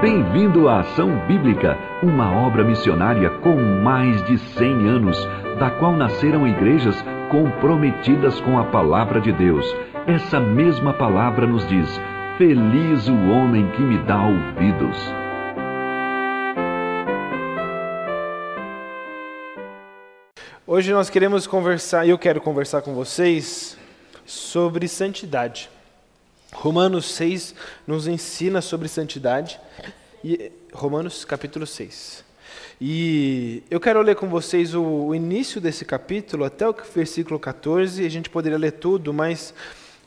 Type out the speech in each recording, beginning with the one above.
Bem-vindo à Ação Bíblica, uma obra missionária com mais de 100 anos, da qual nasceram igrejas comprometidas com a palavra de Deus. Essa mesma palavra nos diz: Feliz o homem que me dá ouvidos. Hoje nós queremos conversar, eu quero conversar com vocês sobre santidade. Romanos 6 nos ensina sobre santidade, e Romanos capítulo 6. E eu quero ler com vocês o, o início desse capítulo até o versículo 14, a gente poderia ler tudo, mas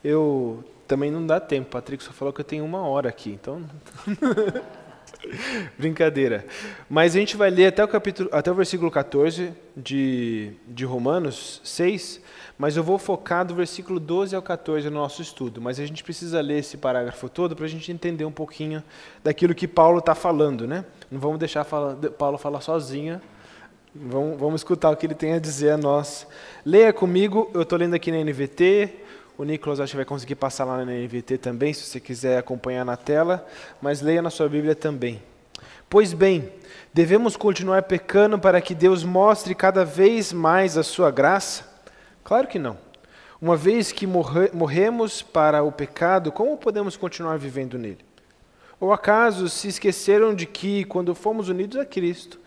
eu também não dá tempo. Patrick só falou que eu tenho uma hora aqui, então Brincadeira. Mas a gente vai ler até o capítulo, até o versículo 14 de, de Romanos 6, mas eu vou focar do versículo 12 ao 14 no nosso estudo. Mas a gente precisa ler esse parágrafo todo para a gente entender um pouquinho daquilo que Paulo está falando, né? Não vamos deixar fala, Paulo falar sozinho. Vamos, vamos escutar o que ele tem a dizer a nós. Leia comigo, eu estou lendo aqui na NVT, o Nicolas acho que vai conseguir passar lá na NVT também, se você quiser acompanhar na tela, mas leia na sua Bíblia também. Pois bem, devemos continuar pecando para que Deus mostre cada vez mais a sua graça? Claro que não. Uma vez que morre, morremos para o pecado, como podemos continuar vivendo nele? Ou acaso se esqueceram de que, quando fomos unidos a Cristo,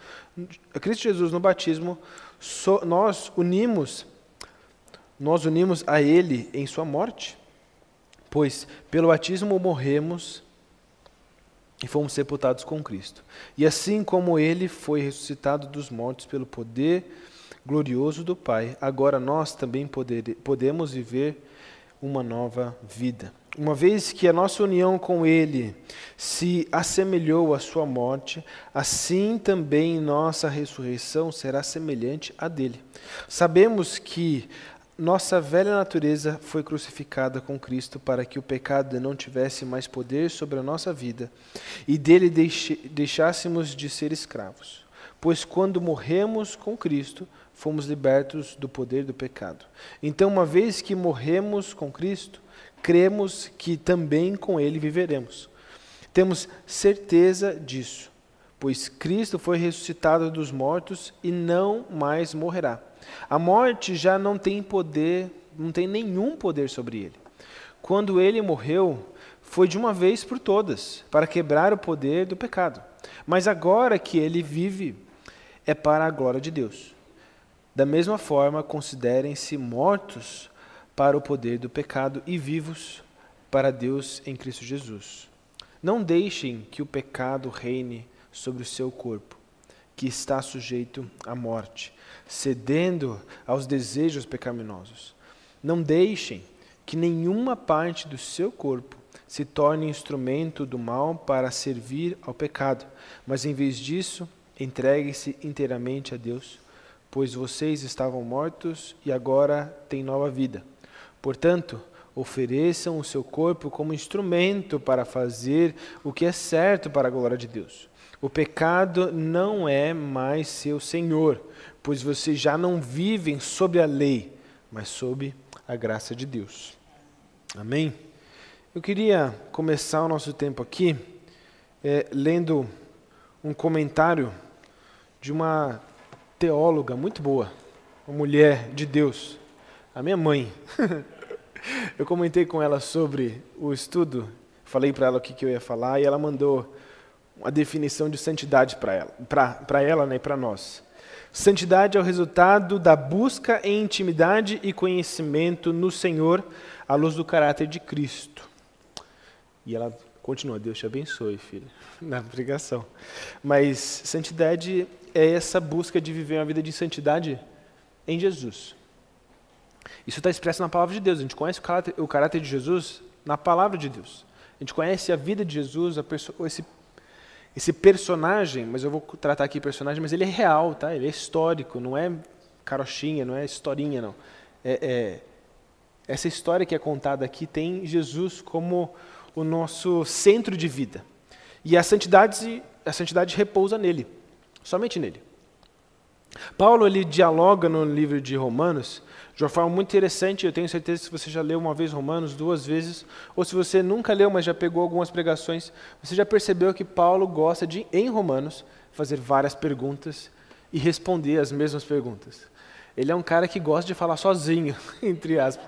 a Cristo Jesus no batismo, so, nós unimos nós unimos a Ele em Sua morte? Pois pelo batismo morremos e fomos sepultados com Cristo. E assim como Ele foi ressuscitado dos mortos pelo poder glorioso do Pai, agora nós também poder, podemos viver uma nova vida. Uma vez que a nossa união com Ele se assemelhou à Sua morte, assim também nossa ressurreição será semelhante à dele. Sabemos que nossa velha natureza foi crucificada com Cristo para que o pecado não tivesse mais poder sobre a nossa vida e dele deixássemos de ser escravos. Pois quando morremos com Cristo, fomos libertos do poder do pecado. Então, uma vez que morremos com Cristo, cremos que também com ele viveremos. Temos certeza disso, pois Cristo foi ressuscitado dos mortos e não mais morrerá. A morte já não tem poder, não tem nenhum poder sobre ele. Quando ele morreu, foi de uma vez por todas, para quebrar o poder do pecado. Mas agora que ele vive, é para a glória de Deus. Da mesma forma, considerem-se mortos para o poder do pecado e vivos para Deus em Cristo Jesus. Não deixem que o pecado reine sobre o seu corpo, que está sujeito à morte cedendo aos desejos pecaminosos. Não deixem que nenhuma parte do seu corpo se torne instrumento do mal para servir ao pecado, mas em vez disso, entreguem-se inteiramente a Deus, pois vocês estavam mortos e agora têm nova vida. Portanto, ofereçam o seu corpo como instrumento para fazer o que é certo para a glória de Deus. O pecado não é mais seu senhor, pois vocês já não vivem sob a lei, mas sob a graça de Deus. Amém? Eu queria começar o nosso tempo aqui é, lendo um comentário de uma teóloga muito boa, uma mulher de Deus, a minha mãe. eu comentei com ela sobre o estudo, falei para ela o que, que eu ia falar e ela mandou uma definição de santidade para ela, para ela né, e para nós. Santidade é o resultado da busca em intimidade e conhecimento no Senhor à luz do caráter de Cristo. E ela continua, Deus te abençoe, filha, na pregação. Mas santidade é essa busca de viver uma vida de santidade em Jesus. Isso está expresso na palavra de Deus. A gente conhece o caráter, o caráter de Jesus na palavra de Deus. A gente conhece a vida de Jesus, a esse esse personagem, mas eu vou tratar aqui personagem, mas ele é real, tá? Ele é histórico, não é carochinha, não é historinha, não. É, é, essa história que é contada aqui tem Jesus como o nosso centro de vida. E a santidade, a santidade repousa nele, somente nele. Paulo ele dialoga no livro de Romanos De uma forma muito interessante, eu tenho certeza que você já leu uma vez Romanos, duas vezes, ou se você nunca leu, mas já pegou algumas pregações, você já percebeu que Paulo gosta de, em Romanos, fazer várias perguntas e responder as mesmas perguntas. Ele é um cara que gosta de falar sozinho, entre aspas.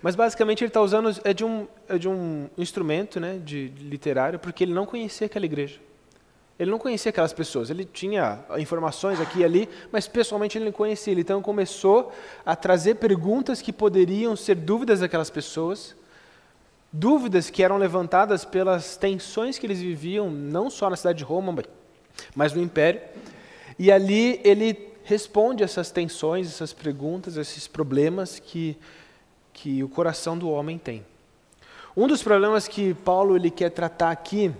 Mas basicamente ele está usando é de um, é de um instrumento né, de, de literário, porque ele não conhecia aquela igreja. Ele não conhecia aquelas pessoas, ele tinha informações aqui e ali, mas pessoalmente ele não conhecia. Então começou a trazer perguntas que poderiam ser dúvidas daquelas pessoas, dúvidas que eram levantadas pelas tensões que eles viviam, não só na cidade de Roma, mas no Império. E ali ele responde essas tensões, essas perguntas, esses problemas que, que o coração do homem tem. Um dos problemas que Paulo ele quer tratar aqui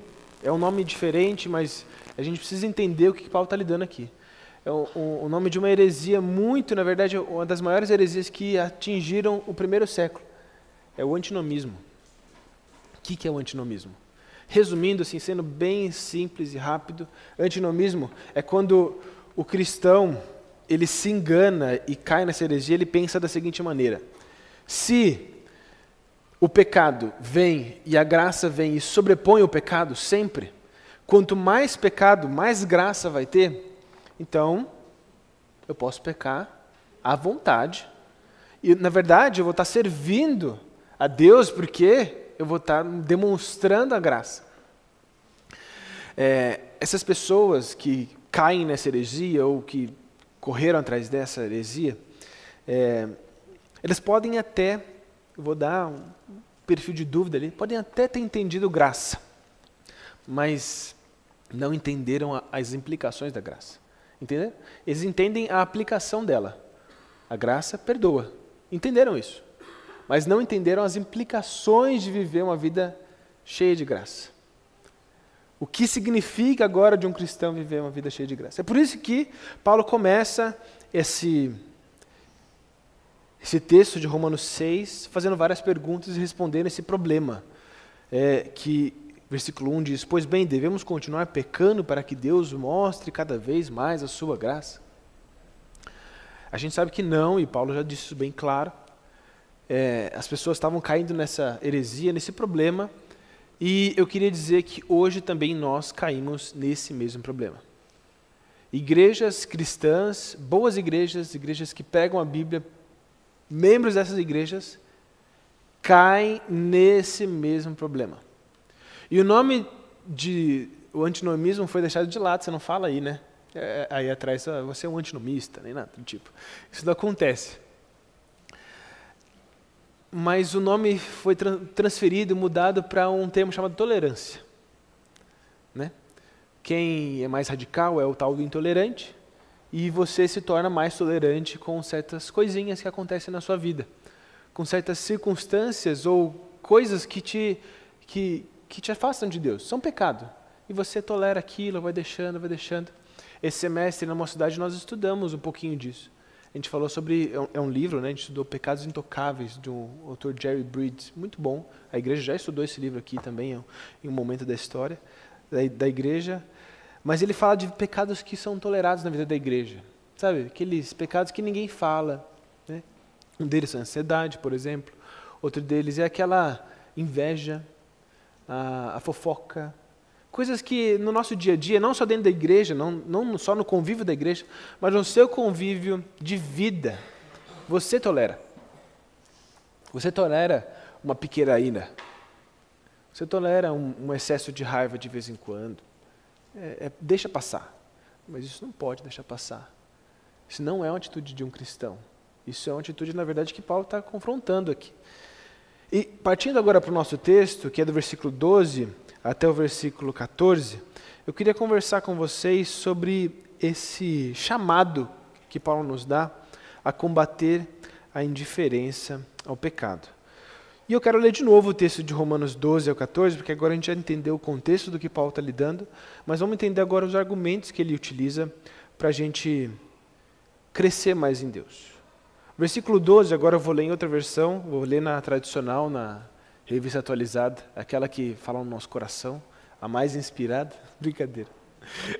é um nome diferente, mas a gente precisa entender o que Paulo está lidando aqui. É o, o, nome de uma heresia muito, na verdade, uma das maiores heresias que atingiram o primeiro século. É o antinomismo. O que, que é o antinomismo? Resumindo, assim, sendo bem simples e rápido, antinomismo é quando o cristão ele se engana e cai nessa heresia, ele pensa da seguinte maneira: se o pecado vem e a graça vem e sobrepõe o pecado sempre, Quanto mais pecado, mais graça vai ter. Então, eu posso pecar à vontade. E, na verdade, eu vou estar servindo a Deus porque eu vou estar demonstrando a graça. É, essas pessoas que caem nessa heresia ou que correram atrás dessa heresia, é, eles podem até, eu vou dar um perfil de dúvida ali, podem até ter entendido graça, mas não entenderam as implicações da graça. Entenderam? Eles entendem a aplicação dela. A graça perdoa. Entenderam isso. Mas não entenderam as implicações de viver uma vida cheia de graça. O que significa agora de um cristão viver uma vida cheia de graça? É por isso que Paulo começa esse, esse texto de Romanos 6 fazendo várias perguntas e respondendo esse problema. É, que Versículo 1 diz: Pois bem, devemos continuar pecando para que Deus mostre cada vez mais a sua graça? A gente sabe que não, e Paulo já disse isso bem claro. É, as pessoas estavam caindo nessa heresia, nesse problema, e eu queria dizer que hoje também nós caímos nesse mesmo problema. Igrejas cristãs, boas igrejas, igrejas que pegam a Bíblia, membros dessas igrejas, caem nesse mesmo problema. E o nome de o antinomismo foi deixado de lado, você não fala aí, né? É, aí atrás, ah, você é um antinomista, nem nada do tipo. Isso não acontece. Mas o nome foi tra transferido, mudado para um termo chamado tolerância. Né? Quem é mais radical é o tal do intolerante, e você se torna mais tolerante com certas coisinhas que acontecem na sua vida, com certas circunstâncias ou coisas que te que, que te afastam de Deus, são pecado. E você tolera aquilo, vai deixando, vai deixando. Esse semestre na mocidade nós estudamos um pouquinho disso. A gente falou sobre, é um, é livro, né? a gente estudou Pecados Intocáveis, do autor Jerry Bridges, muito bom. A igreja já estudou esse livro aqui também, em um momento da história da, da igreja. Mas ele fala de pecados que são tolerados na vida da igreja. Sabe, aqueles pecados que ninguém fala. Né? Um deles é a ansiedade, por exemplo. Outro deles é aquela inveja, a, a fofoca, coisas que no nosso dia a dia, não só dentro da igreja, não, não só no convívio da igreja, mas no seu convívio de vida, você tolera. Você tolera uma piqueiraína. Você tolera um, um, excesso de raiva de vez em quando. É, é, deixa passar. Mas isso não pode deixar passar. Isso não é uma atitude de um cristão. Isso é uma atitude, na verdade, que Paulo está confrontando aqui. E partindo agora para o nosso texto, que é do versículo 12 até o versículo 14, eu queria conversar com vocês sobre esse chamado que Paulo nos dá a combater a indiferença ao pecado. E eu quero ler de novo o texto de Romanos 12 ao 14, porque agora a gente já entendeu o contexto do que Paulo está lidando, mas vamos entender agora os argumentos que ele utiliza para a gente crescer mais em Deus. Versículo 12, agora eu vou ler em outra versão, vou ler na tradicional, na revista atualizada, aquela que fala no nosso coração, a mais inspirada. Brincadeira.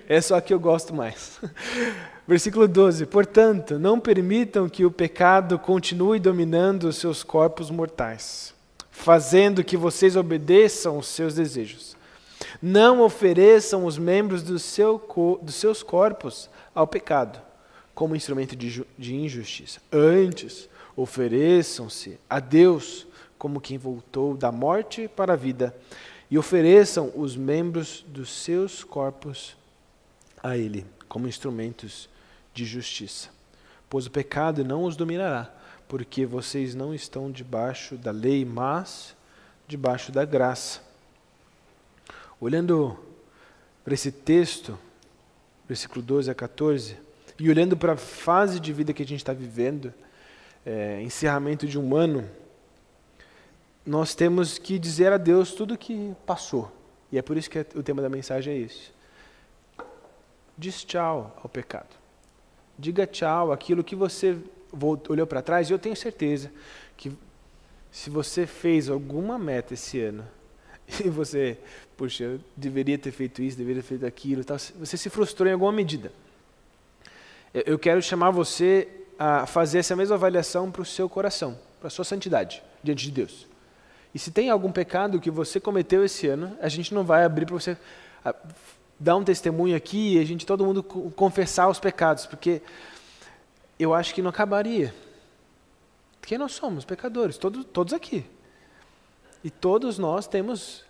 É só que eu gosto mais. Versículo 12: Portanto, não permitam que o pecado continue dominando os seus corpos mortais, fazendo que vocês obedeçam os seus desejos. Não ofereçam os membros do seu, dos seus corpos ao pecado como instrumento de, de injustiça. Antes, ofereçam-se a Deus como quem voltou da morte para a vida e ofereçam os membros dos seus corpos a Ele como instrumentos de justiça. Pois o pecado não os dominará, porque vocês não estão debaixo da lei, mas debaixo da graça. Olhando para esse texto, versículo 12 a 14, e olhando para a fase de vida que a gente está vivendo, é, encerramento de um ano, nós temos que dizer a Deus tudo o que passou. E é por isso que o tema da mensagem é esse. Diz tchau ao pecado. Diga tchau àquilo que você olhou para trás, e eu tenho certeza que se você fez alguma meta esse ano, e você puxa, eu deveria ter feito isso, deveria ter feito aquilo, tal. você se frustrou em alguma medida. Eu quero chamar você a fazer essa mesma avaliação para o seu coração, para a sua santidade diante de Deus. E se tem algum pecado que você cometeu esse ano, a gente não vai abrir para você dar um testemunho aqui e a gente todo mundo confessar os pecados, porque eu acho que não acabaria. Porque nós somos pecadores, todos, todos aqui. E todos nós temos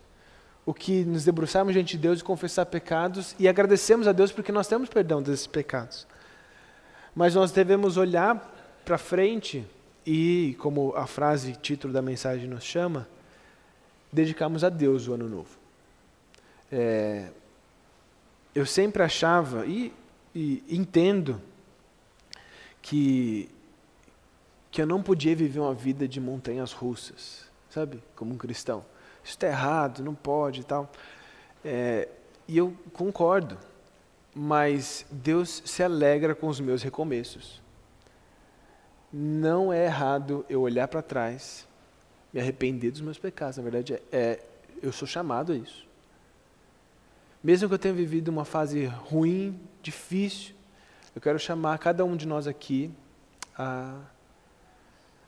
o que nos debruçarmos diante de Deus e confessar pecados e agradecemos a Deus porque nós temos perdão desses pecados. Mas nós devemos olhar para frente e, como a frase título da mensagem nos chama, dedicarmos a Deus o ano novo. É, eu sempre achava e, e entendo que que eu não podia viver uma vida de montanhas russas, sabe, como um cristão isso está errado, não pode e tal. É, e eu concordo, mas Deus se alegra com os meus recomeços. Não é errado eu olhar para trás, me arrepender dos meus pecados. Na verdade, é, é, eu sou chamado a isso. Mesmo que eu tenha vivido uma fase ruim, difícil, eu quero chamar cada um de nós aqui a,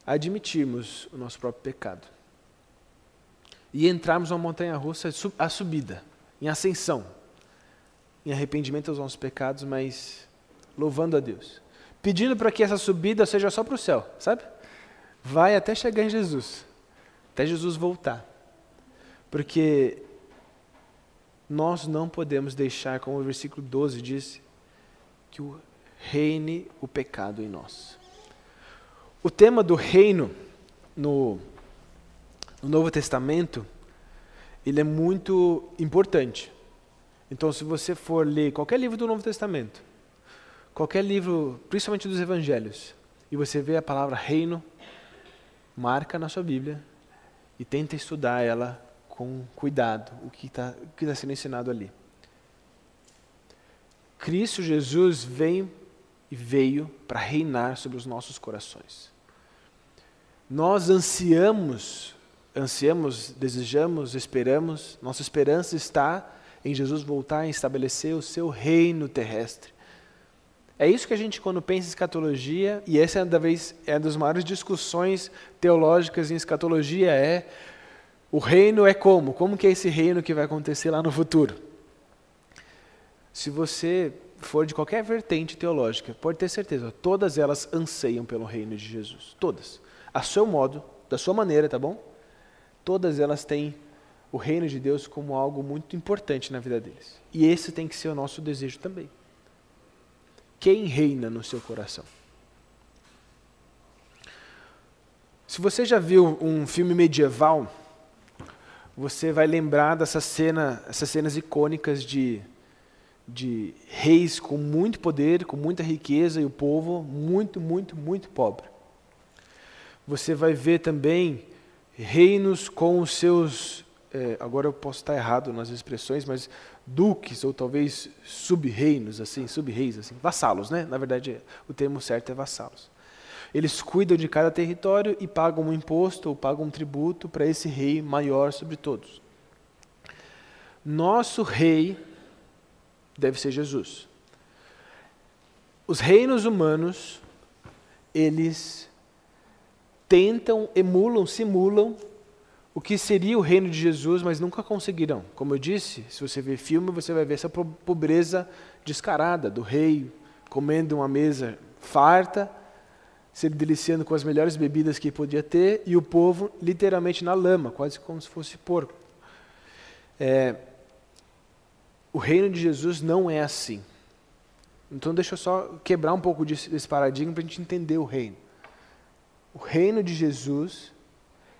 admitirmos o nosso próprio pecado e entrarmos numa montanha russa a subida, em ascensão, em arrependimento aos nossos pecados, mas louvando a Deus. Pedindo para que essa subida seja só para o céu, sabe? Vai até chegar em Jesus, até Jesus voltar. Porque nós não podemos deixar, como o versículo 12 diz, que o reine o pecado em nós. O tema do reino no no Novo Testamento, ele é muito importante. Então, se você for ler qualquer livro do Novo Testamento, qualquer livro, principalmente dos Evangelhos, e você vê a palavra reino, marca na sua Bíblia e tenta estudar ela com cuidado, o que está tá sendo ensinado ali. Cristo Jesus vem e veio para reinar sobre os nossos corações. Nós ansiamos ansiamos, desejamos, esperamos, nossa esperança está em Jesus voltar e estabelecer o seu reino terrestre. É isso que a gente, quando pensa em escatologia, e essa é, da vez, é uma das maiores discussões teológicas em escatologia, é o reino é como? Como que é esse reino que vai acontecer lá no futuro? Se você for de qualquer vertente teológica, pode ter certeza, todas elas anseiam pelo reino de Jesus. Todas. A seu modo, da sua maneira, tá bom? todas elas têm o reino de Deus como algo muito importante na vida deles. E esse tem que ser o nosso desejo também. Quem reina no seu coração? Se você já viu um filme medieval, você vai lembrar dessa cena, essas cenas icônicas de, de reis com muito poder, com muita riqueza e o povo muito, muito, muito pobre. Você vai ver também reinos com os seus, é, agora eu posso estar errado nas expressões, mas duques ou talvez sub-reinos, assim, sub-reis, assim, vassalos, né? Na verdade, o termo certo é vassalos. Eles cuidam de cada território e pagam um imposto ou pagam um tributo para esse rei maior sobre todos. Nosso rei, deve ser Jesus. Os reinos humanos, eles tentam, emulam, simulam o que seria o reino de Jesus, mas nunca conseguirão. Como eu disse, se você ver filme, você vai ver essa pobreza descarada do rei comendo uma mesa farta, se deliciando com as melhores bebidas que podia ter, e o povo literalmente na lama, quase como se fosse porco. É, o reino de Jesus não é assim. Então deixa eu só quebrar um pouco desse paradigma para a gente entender o reino. O reino de Jesus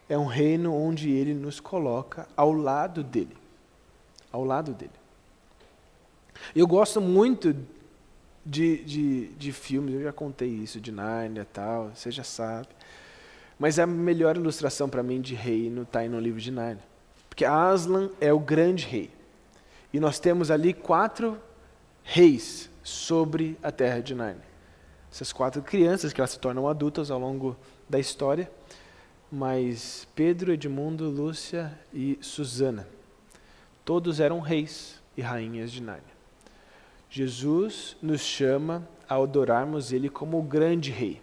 é um reino onde ele nos coloca ao lado dele. Ao lado dele. Eu gosto muito de, de, de filmes, eu já contei isso, de Nárnia e tal, você já sabe. Mas a melhor ilustração para mim de reino está no livro de Nárnia. Porque Aslan é o grande rei. E nós temos ali quatro reis sobre a terra de Nárnia. Essas quatro crianças que elas se tornam adultas ao longo da história. Mas Pedro, Edmundo, Lúcia e Susana, todos eram reis e rainhas de Nárnia. Jesus nos chama a adorarmos Ele como o grande Rei.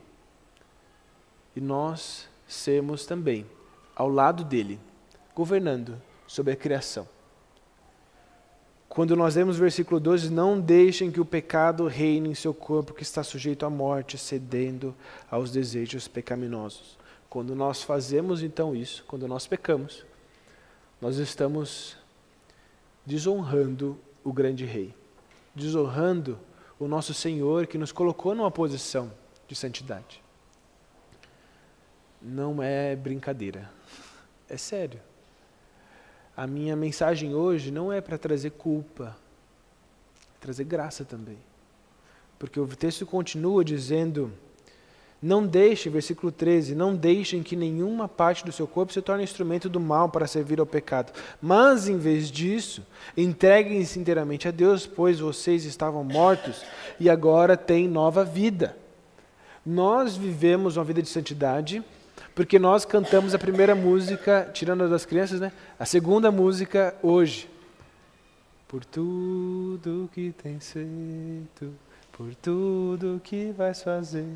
E nós sermos também ao lado dele, governando sobre a criação. Quando nós lemos o versículo 12, não deixem que o pecado reine em seu corpo que está sujeito à morte, cedendo aos desejos pecaminosos. Quando nós fazemos então isso, quando nós pecamos, nós estamos desonrando o grande rei desonrando o nosso Senhor que nos colocou numa posição de santidade. Não é brincadeira, é sério. A minha mensagem hoje não é para trazer culpa, é trazer graça também. Porque o texto continua dizendo não deixe, versículo 13, não deixem que nenhuma parte do seu corpo se torne instrumento do mal para servir ao pecado. Mas, em vez disso, entreguem-se inteiramente a Deus, pois vocês estavam mortos e agora têm nova vida. Nós vivemos uma vida de santidade porque nós cantamos a primeira música, tirando das crianças, né? A segunda música hoje. Por tudo que tens feito, por tudo que vais fazer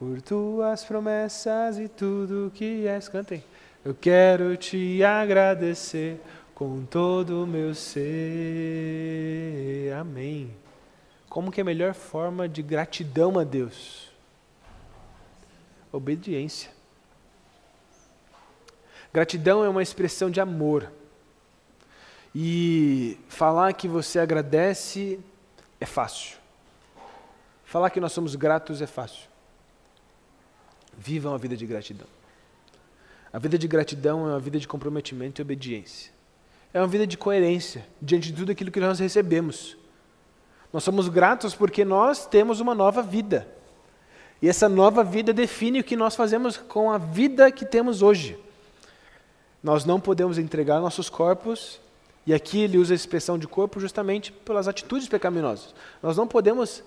por tuas promessas e tudo que és. Cantem. Eu quero te agradecer com todo o meu ser. Amém. Como que é a melhor forma de gratidão a Deus? Obediência. Gratidão é uma expressão de amor. E falar que você agradece é fácil. Falar que nós somos gratos é fácil. Vivam a vida de gratidão. A vida de gratidão é uma vida de comprometimento e obediência. É uma vida de coerência diante de tudo aquilo que nós recebemos. Nós somos gratos porque nós temos uma nova vida. E essa nova vida define o que nós fazemos com a vida que temos hoje. Nós não podemos entregar nossos corpos, e aqui ele usa a expressão de corpo justamente pelas atitudes pecaminosas. Nós não podemos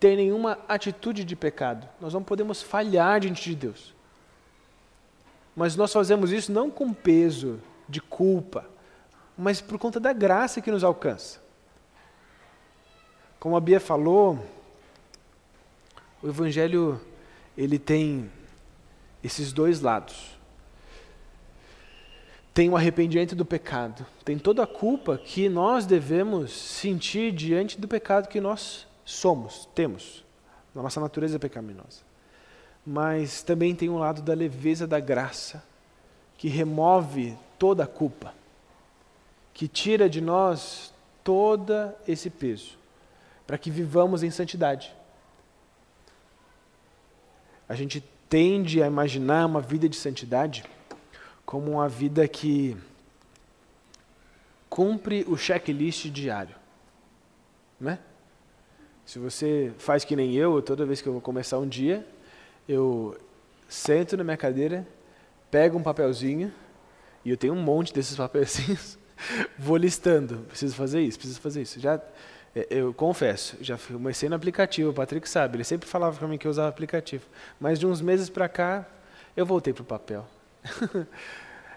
ter nenhuma atitude de pecado. Nós não podemos falhar diante de Deus. Mas nós fazemos isso não com peso de culpa, mas por conta da graça que nos alcança. Como a Bia falou, o evangelho ele tem esses dois lados. Tem o arrependimento do pecado, tem toda a culpa que nós devemos sentir diante do pecado que nós somos, temos, na nossa natureza pecaminosa. Mas também tem um lado da leveza da graça, que remove toda a culpa, que tira de nós todo esse peso, para que vivamos em santidade. A gente tende a imaginar uma vida de santidade como uma vida que cumpre o checklist diário, né? Se você faz que nem eu, toda vez que eu vou começar um dia, eu sento na minha cadeira, pego um papelzinho, e eu tenho um monte desses papelzinhos, vou listando, preciso fazer isso, preciso fazer isso. Já é, eu confesso, já comecei no aplicativo, o Patrick sabe, ele sempre falava para mim que eu usava aplicativo. Mas de uns meses para cá, eu voltei para o papel.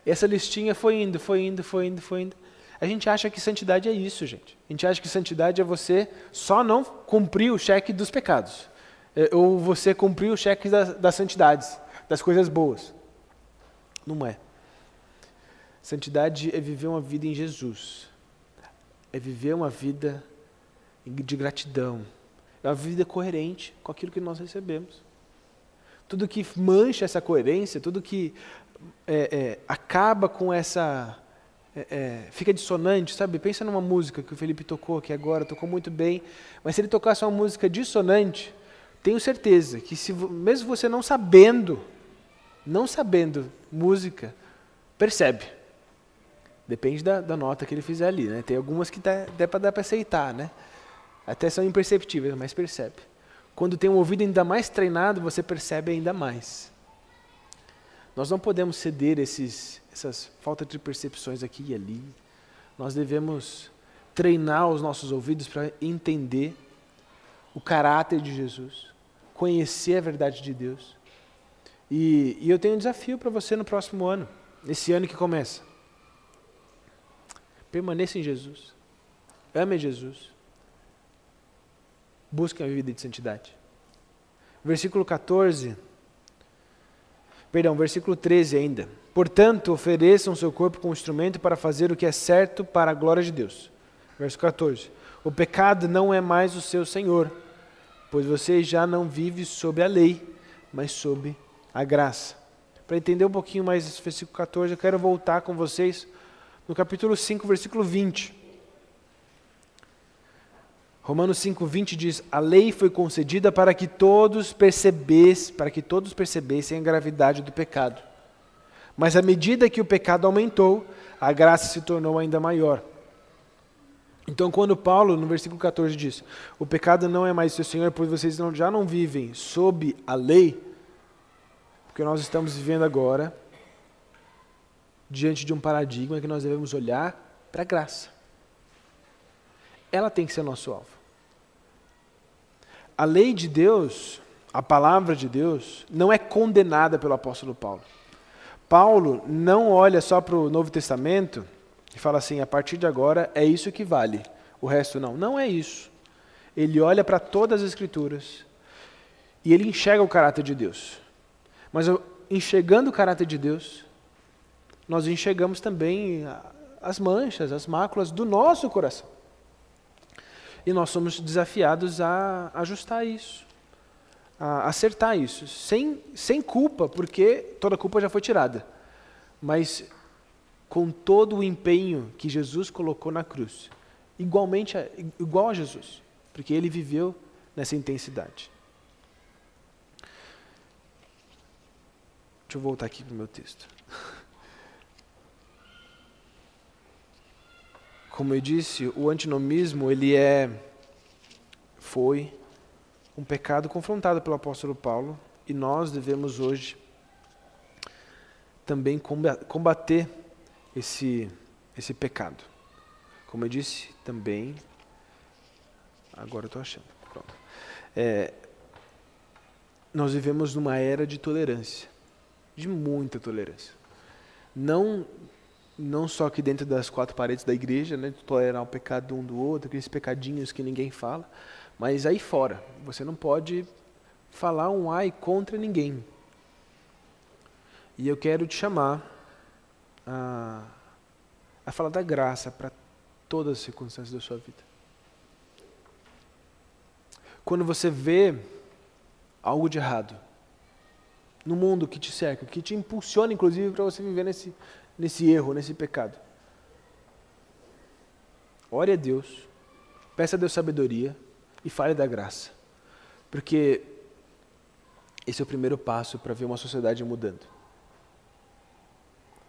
Essa listinha foi indo, foi indo, foi indo, foi indo. A gente acha que santidade é isso, gente. A gente acha que santidade é você só não cumprir o cheque dos pecados. É, ou você cumprir o cheque das, das santidades, das coisas boas. Não é. Santidade é viver uma vida em Jesus. É viver uma vida de gratidão. É uma vida coerente com aquilo que nós recebemos. Tudo que mancha essa coerência, tudo que é, é, acaba com essa. É, é, fica dissonante, sabe? Pensa numa música que o Felipe tocou aqui agora, tocou muito bem, mas se ele tocasse uma música dissonante, tenho certeza que, se, mesmo você não sabendo, não sabendo música, percebe. Depende da, da nota que ele fizer ali, né? Tem algumas que dá, dá para para aceitar, né? Até são imperceptíveis, mas percebe. Quando tem um ouvido ainda mais treinado, você percebe ainda mais. Nós não podemos ceder esses, essas faltas de percepções aqui e ali. Nós devemos treinar os nossos ouvidos para entender o caráter de Jesus, conhecer a verdade de Deus. E, e eu tenho um desafio para você no próximo ano, nesse ano que começa. Permaneça em Jesus. Ame Jesus. Busque uma vida de santidade. Versículo 14 Perdão, versículo 13 ainda. Portanto, ofereçam seu corpo como instrumento para fazer o que é certo para a glória de Deus. Verso 14. O pecado não é mais o seu senhor, pois você já não vive sob a lei, mas sob a graça. Para entender um pouquinho mais esse versículo 14, eu quero voltar com vocês no capítulo 5, versículo 20. Romanos 5:20 diz: "A lei foi concedida para que todos percebessem, para que todos percebessem a gravidade do pecado. Mas à medida que o pecado aumentou, a graça se tornou ainda maior." Então, quando Paulo, no versículo 14, diz: O pecado não é mais seu Senhor, pois vocês não, já não vivem sob a lei, porque nós estamos vivendo agora diante de um paradigma que nós devemos olhar para a graça. Ela tem que ser nosso alvo a lei de Deus, a palavra de Deus, não é condenada pelo apóstolo Paulo. Paulo não olha só para o Novo Testamento e fala assim: a partir de agora é isso que vale, o resto não. Não é isso. Ele olha para todas as Escrituras e ele enxerga o caráter de Deus. Mas enxergando o caráter de Deus, nós enxergamos também as manchas, as máculas do nosso coração. E nós somos desafiados a ajustar isso, a acertar isso, sem, sem culpa, porque toda culpa já foi tirada, mas com todo o empenho que Jesus colocou na cruz, igualmente a, igual a Jesus, porque ele viveu nessa intensidade. Deixa eu voltar aqui para o meu texto. Como eu disse, o antinomismo ele é foi um pecado confrontado pelo apóstolo Paulo e nós devemos hoje também combater esse esse pecado. Como eu disse, também agora eu estou achando. Pronto. É, nós vivemos numa era de tolerância, de muita tolerância. Não não só aqui dentro das quatro paredes da igreja, né, de tolerar o pecado um do outro, aqueles pecadinhos que ninguém fala, mas aí fora, você não pode falar um ai contra ninguém. E eu quero te chamar a, a falar da graça para todas as circunstâncias da sua vida. Quando você vê algo de errado no mundo que te cerca, que te impulsiona inclusive para você viver nesse nesse erro, nesse pecado. Ore a Deus, peça a Deus sabedoria e fale da graça. Porque esse é o primeiro passo para ver uma sociedade mudando.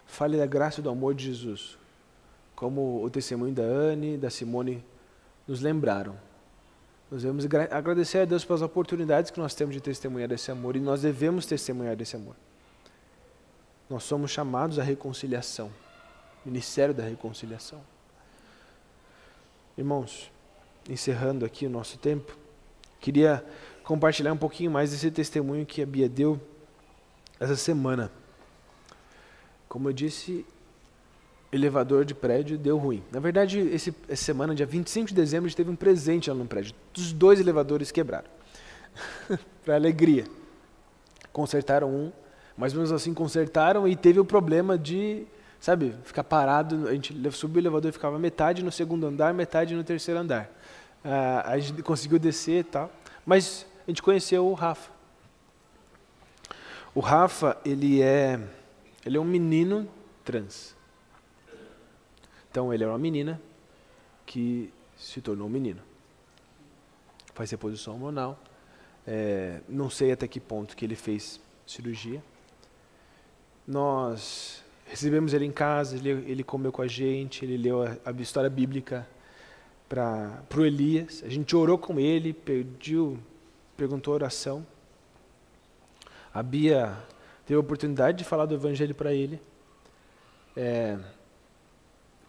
Fale da graça e do amor de Jesus, como o testemunho da Anne, da Simone nos lembraram. Nós devemos agradecer a Deus pelas oportunidades que nós temos de testemunhar desse amor e nós devemos testemunhar desse amor. Nós somos chamados à reconciliação, ministério da reconciliação. Irmãos, encerrando aqui o nosso tempo, queria compartilhar um pouquinho mais desse testemunho que a Bia deu essa semana. Como eu disse, elevador de prédio deu ruim. Na verdade, esse, essa semana, dia 25 de dezembro, a gente teve um presente lá no prédio. Os dois elevadores quebraram. Para alegria. Consertaram um, mas mesmo assim consertaram e teve o problema de, sabe, ficar parado. A gente subiu o elevador e ficava metade no segundo andar, metade no terceiro andar. Ah, a gente conseguiu descer e tal. Mas a gente conheceu o Rafa. O Rafa, ele é, ele é um menino trans. Então ele era uma menina que se tornou um menino. Faz reposição hormonal. É, não sei até que ponto que ele fez cirurgia. Nós recebemos ele em casa, ele, ele comeu com a gente, ele leu a, a história bíblica para o Elias. A gente orou com ele, pediu, perguntou oração. A Bia teve a oportunidade de falar do Evangelho para ele. É,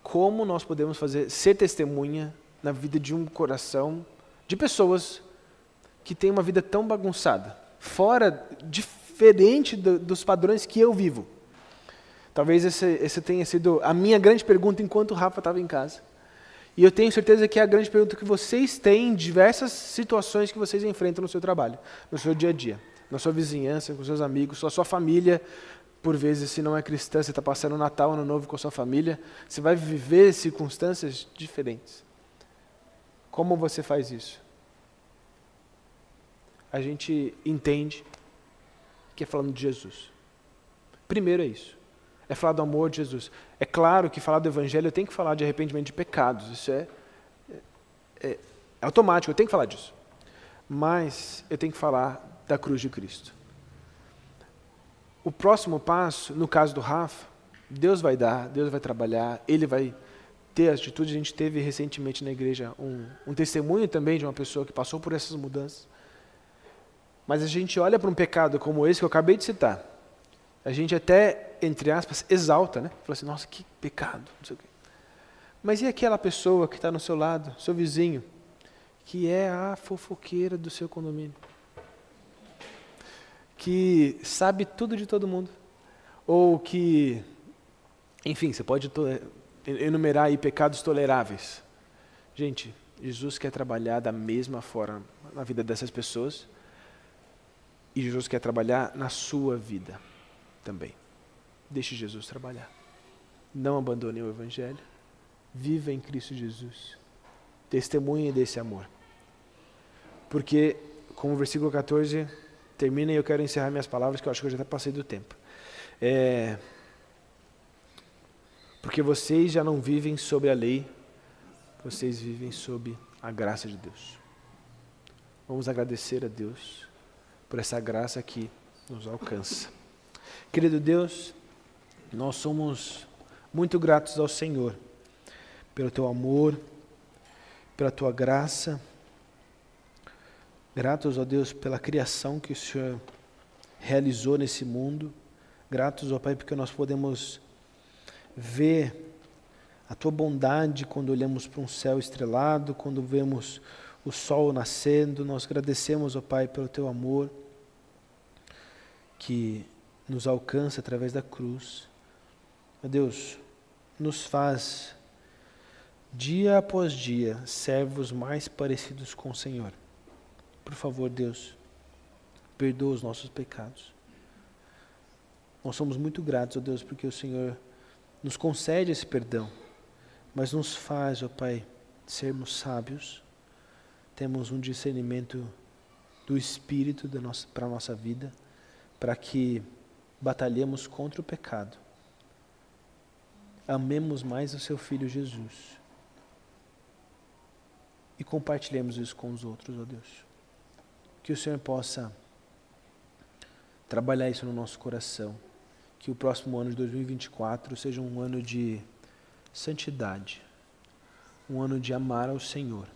como nós podemos fazer ser testemunha na vida de um coração de pessoas que têm uma vida tão bagunçada, fora, diferente do, dos padrões que eu vivo. Talvez esse, esse tenha sido a minha grande pergunta enquanto o Rafa estava em casa. E eu tenho certeza que é a grande pergunta que vocês têm em diversas situações que vocês enfrentam no seu trabalho, no seu dia a dia, na sua vizinhança, com seus amigos, com a sua família, por vezes, se não é cristã, você está passando Natal, Ano Novo com a sua família, você vai viver circunstâncias diferentes. Como você faz isso? A gente entende que é falando de Jesus. Primeiro é isso. É falar do amor de Jesus. É claro que falar do Evangelho eu tenho que falar de arrependimento de pecados. Isso é, é, é automático, eu tenho que falar disso. Mas eu tenho que falar da cruz de Cristo. O próximo passo, no caso do Rafa, Deus vai dar, Deus vai trabalhar, Ele vai ter atitude. A gente teve recentemente na igreja um, um testemunho também de uma pessoa que passou por essas mudanças. Mas a gente olha para um pecado como esse que eu acabei de citar, a gente até, entre aspas, exalta, né? Fala assim, nossa, que pecado, não sei o quê. Mas e aquela pessoa que está no seu lado, seu vizinho, que é a fofoqueira do seu condomínio? que sabe tudo de todo mundo, ou que, enfim, você pode enumerar aí pecados toleráveis. Gente, Jesus quer trabalhar da mesma forma na vida dessas pessoas, e Jesus quer trabalhar na sua vida também. Deixe Jesus trabalhar. Não abandone o Evangelho. Viva em Cristo Jesus. Testemunhe desse amor. Porque, como o versículo 14 termina e eu quero encerrar minhas palavras, que eu acho que eu já até passei do tempo. É, porque vocês já não vivem sob a lei, vocês vivem sob a graça de Deus. Vamos agradecer a Deus por essa graça que nos alcança. Querido Deus, nós somos muito gratos ao Senhor pelo teu amor, pela tua graça Gratos, ó Deus, pela criação que o Senhor realizou nesse mundo. Gratos, ó Pai, porque nós podemos ver a tua bondade quando olhamos para um céu estrelado, quando vemos o sol nascendo. Nós agradecemos, ó Pai, pelo teu amor que nos alcança através da cruz. Ó Deus, nos faz dia após dia servos mais parecidos com o Senhor. Por favor, Deus, perdoa os nossos pecados. Nós somos muito gratos, ó Deus, porque o Senhor nos concede esse perdão, mas nos faz, ó Pai, sermos sábios, temos um discernimento do Espírito para a nossa vida, para que batalhemos contra o pecado. Amemos mais o Seu Filho Jesus e compartilhemos isso com os outros, ó Deus que o Senhor possa trabalhar isso no nosso coração. Que o próximo ano de 2024 seja um ano de santidade, um ano de amar ao Senhor,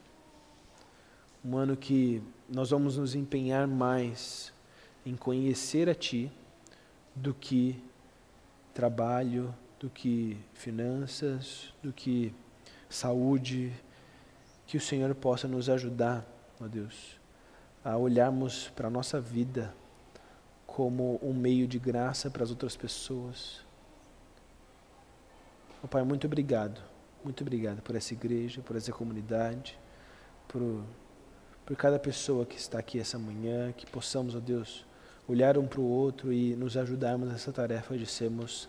um ano que nós vamos nos empenhar mais em conhecer a Ti do que trabalho, do que finanças, do que saúde. Que o Senhor possa nos ajudar, ó Deus a olharmos para a nossa vida como um meio de graça para as outras pessoas. Oh, Pai, muito obrigado. Muito obrigado por essa igreja, por essa comunidade, por, por cada pessoa que está aqui essa manhã, que possamos, ó Deus, olhar um para o outro e nos ajudarmos nessa tarefa de sermos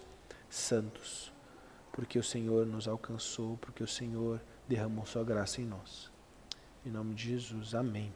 santos, porque o Senhor nos alcançou, porque o Senhor derramou Sua graça em nós. Em nome de Jesus, amém.